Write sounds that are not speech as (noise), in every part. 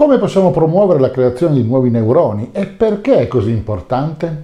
Come possiamo promuovere la creazione di nuovi neuroni e perché è così importante?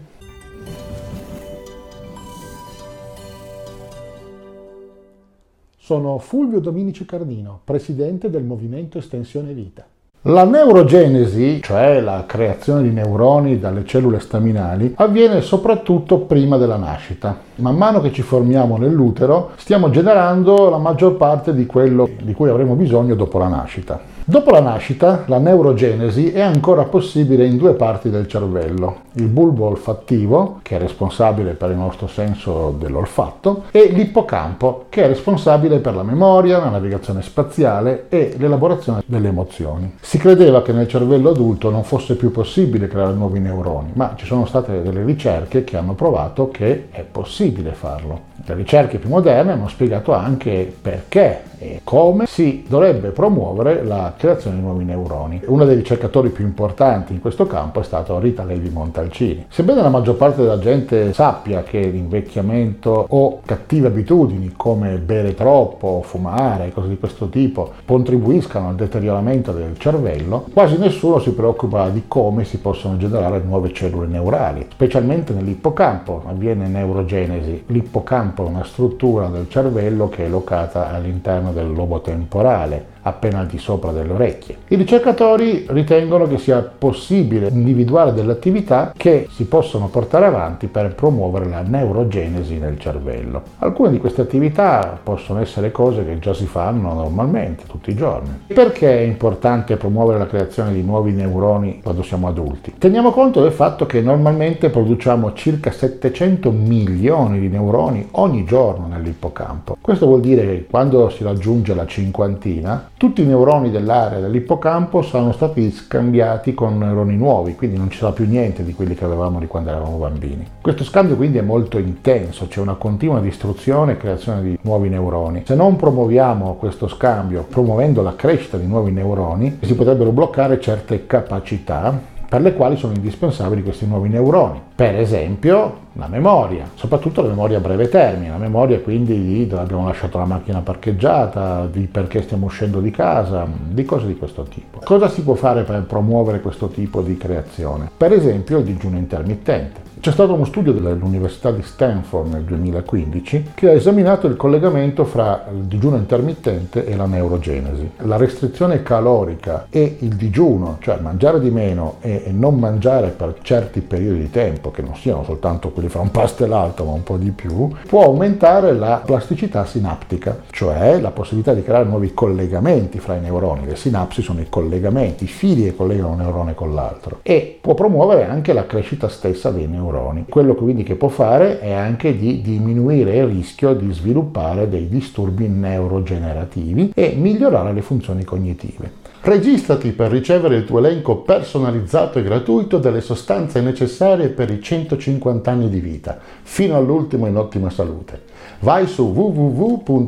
Sono Fulvio Dominici Cardino, presidente del Movimento Estensione Vita. La neurogenesi, cioè la creazione di neuroni dalle cellule staminali, avviene soprattutto prima della nascita. Man mano che ci formiamo nell'utero, stiamo generando la maggior parte di quello di cui avremo bisogno dopo la nascita. Dopo la nascita, la neurogenesi è ancora possibile in due parti del cervello, il bulbo olfattivo, che è responsabile per il nostro senso dell'olfatto, e l'ippocampo, che è responsabile per la memoria, la navigazione spaziale e l'elaborazione delle emozioni. Si credeva che nel cervello adulto non fosse più possibile creare nuovi neuroni, ma ci sono state delle ricerche che hanno provato che è possibile farlo. Le ricerche più moderne hanno spiegato anche perché e come si dovrebbe promuovere la creazione di nuovi neuroni. Uno dei ricercatori più importanti in questo campo è stato Rita Levi Montalcini. Sebbene la maggior parte della gente sappia che l'invecchiamento o cattive abitudini come bere troppo, fumare, cose di questo tipo contribuiscano al deterioramento del cervello, quasi nessuno si preoccupa di come si possono generare nuove cellule neurali, specialmente nell'ippocampo avviene neurogenesi. L'ippocampo è una struttura del cervello che è locata all'interno del lobo temporale appena al di sopra delle orecchie. I ricercatori ritengono che sia possibile individuare delle attività che si possono portare avanti per promuovere la neurogenesi nel cervello. Alcune di queste attività possono essere cose che già si fanno normalmente, tutti i giorni. Perché è importante promuovere la creazione di nuovi neuroni quando siamo adulti? Teniamo conto del fatto che normalmente produciamo circa 700 milioni di neuroni ogni giorno nell'ippocampo. Questo vuol dire che quando si raggiunge la cinquantina, tutti i neuroni dell'area dell'ippocampo sono stati scambiati con neuroni nuovi, quindi non ci sarà più niente di quelli che avevamo di quando eravamo bambini. Questo scambio quindi è molto intenso, c'è una continua distruzione e creazione di nuovi neuroni. Se non promuoviamo questo scambio, promuovendo la crescita di nuovi neuroni, si potrebbero bloccare certe capacità per le quali sono indispensabili questi nuovi neuroni. Per esempio la memoria, soprattutto la memoria a breve termine, la memoria quindi di dove abbiamo lasciato la macchina parcheggiata, di perché stiamo uscendo di casa, di cose di questo tipo. Cosa si può fare per promuovere questo tipo di creazione? Per esempio il digiuno intermittente. C'è stato uno studio dell'Università di Stanford nel 2015 che ha esaminato il collegamento fra il digiuno intermittente e la neurogenesi. La restrizione calorica e il digiuno, cioè mangiare di meno e non mangiare per certi periodi di tempo, che non siano soltanto quelli fra un pasto e l'altro, ma un po' di più, può aumentare la plasticità sinaptica, cioè la possibilità di creare nuovi collegamenti fra i neuroni. Le sinapsi sono i collegamenti, i fili che collegano un neurone con l'altro e può promuovere anche la crescita stessa dei neuroni neuroni. Quello quindi che può fare è anche di diminuire il rischio di sviluppare dei disturbi neurogenerativi e migliorare le funzioni cognitive. Registrati per ricevere il tuo elenco personalizzato e gratuito delle sostanze necessarie per i 150 anni di vita, fino all'ultimo in ottima salute. Vai su www.mev.cx,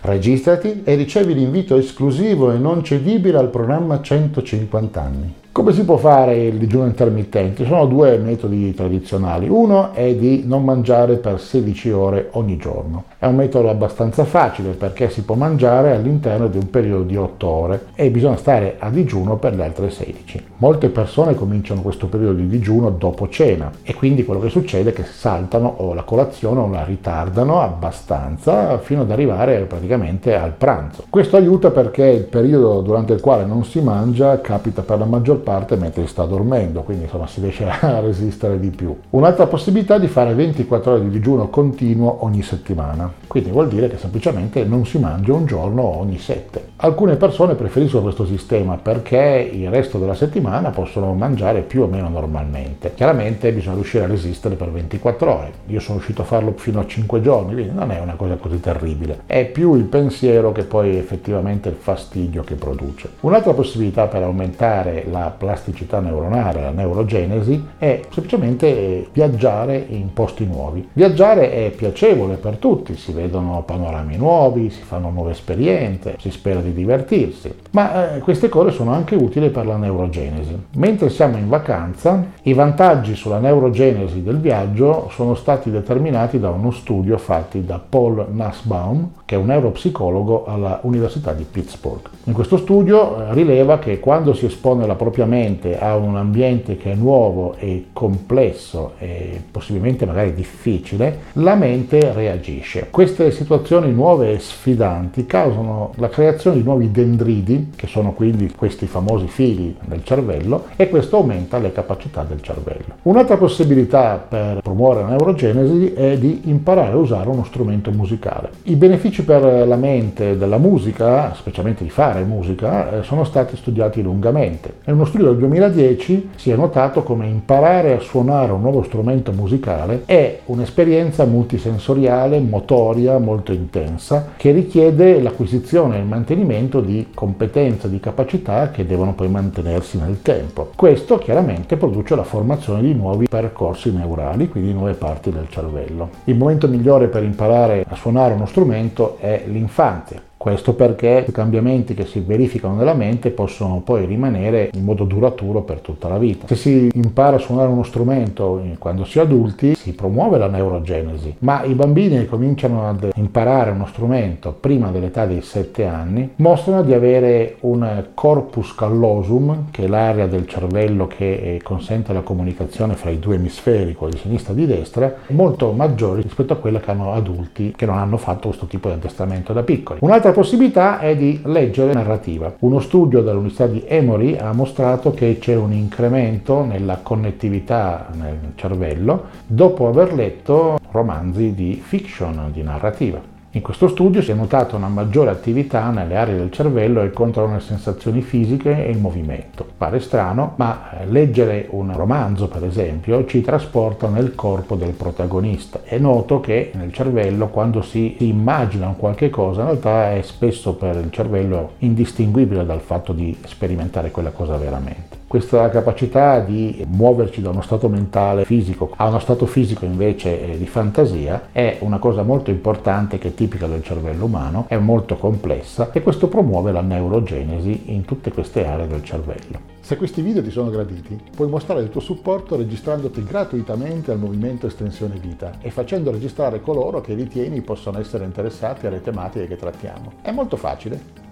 registrati e ricevi l'invito esclusivo e non cedibile al programma 150 anni. Come si può fare il digiuno intermittente? Ci sono due metodi tradizionali. Uno è di non mangiare per 16 ore ogni giorno. È un metodo abbastanza facile perché si può mangiare all'interno di un periodo di 8 ore e bisogna stare a digiuno per le altre 16. Molte persone cominciano questo periodo di digiuno dopo cena e quindi quello che succede è che saltano o la colazione o la ritardano abbastanza fino ad arrivare praticamente al pranzo. Questo aiuta perché il periodo durante il quale non si mangia capita per la maggior parte mentre sta dormendo, quindi insomma si riesce a (laughs) resistere di più. Un'altra possibilità è di fare 24 ore di digiuno continuo ogni settimana, quindi vuol dire che semplicemente non si mangia un giorno ogni 7. Alcune persone preferiscono questo sistema perché il resto della settimana possono mangiare più o meno normalmente. Chiaramente bisogna riuscire a resistere per 24 ore. Io sono riuscito a farlo fino a 5 giorni, quindi non è una cosa così terribile. È più il pensiero che poi effettivamente il fastidio che produce. Un'altra possibilità per aumentare la plasticità neuronale, la neurogenesi, è semplicemente viaggiare in posti nuovi. Viaggiare è piacevole per tutti, si vedono panorami nuovi, si fanno nuove esperienze, si spera di di divertirsi. Ma eh, queste cose sono anche utili per la neurogenesi. Mentre siamo in vacanza, i vantaggi sulla neurogenesi del viaggio sono stati determinati da uno studio fatto da Paul Nussbaum, che è un neuropsicologo alla Università di Pittsburgh. In questo studio eh, rileva che quando si espone la propria mente a un ambiente che è nuovo e complesso e possibilmente magari difficile, la mente reagisce. Queste situazioni nuove e sfidanti causano la creazione di nuovi dendridi, che sono quindi questi famosi fili nel cervello, e questo aumenta le capacità del cervello. Un'altra possibilità per promuovere la neurogenesi è di imparare a usare uno strumento musicale. I benefici per la mente della musica, specialmente di fare musica, eh, sono stati studiati lungamente. In uno studio del 2010 si è notato come imparare a suonare un nuovo strumento musicale è un'esperienza multisensoriale, motoria, molto intensa, che richiede l'acquisizione e il mantenimento di competenze, di capacità che devono poi mantenersi nel tempo. Questo chiaramente produce la formazione di nuovi percorsi neurali, quindi nuove parti del cervello. Il momento migliore per imparare a suonare uno strumento è l'infanzia questo perché i cambiamenti che si verificano nella mente possono poi rimanere in modo duraturo per tutta la vita. Se si impara a suonare uno strumento quando si è adulti, si promuove la neurogenesi, ma i bambini che cominciano ad imparare uno strumento prima dell'età dei 7 anni mostrano di avere un corpus callosum, che è l'area del cervello che eh, consente la comunicazione fra i due emisferi, quello di sinistra e di destra, molto maggiore rispetto a quella che hanno adulti che non hanno fatto questo tipo di addestramento da piccoli. Un'altra possibilità è di leggere narrativa. Uno studio dell'Università di Emory ha mostrato che c'è un incremento nella connettività nel cervello dopo aver letto romanzi di fiction, di narrativa. In questo studio si è notata una maggiore attività nelle aree del cervello che controllano le sensazioni fisiche e il movimento. Pare strano, ma eh, leggere un romanzo, per esempio, ci trasporta nel corpo del protagonista. È noto che nel cervello, quando si immagina un qualche cosa, in realtà è spesso per il cervello indistinguibile dal fatto di sperimentare quella cosa veramente. Questa capacità di muoverci da uno stato mentale fisico a uno stato fisico invece eh, di fantasia è una cosa molto importante che è tipica del cervello umano, è molto complessa e questo promuove la neurogenesi in tutte queste aree del cervello. Se questi video ti sono graditi, puoi mostrare il tuo supporto registrandoti gratuitamente al movimento Estensione Vita e facendo registrare coloro che ritieni possono essere interessati alle tematiche che trattiamo. È molto facile.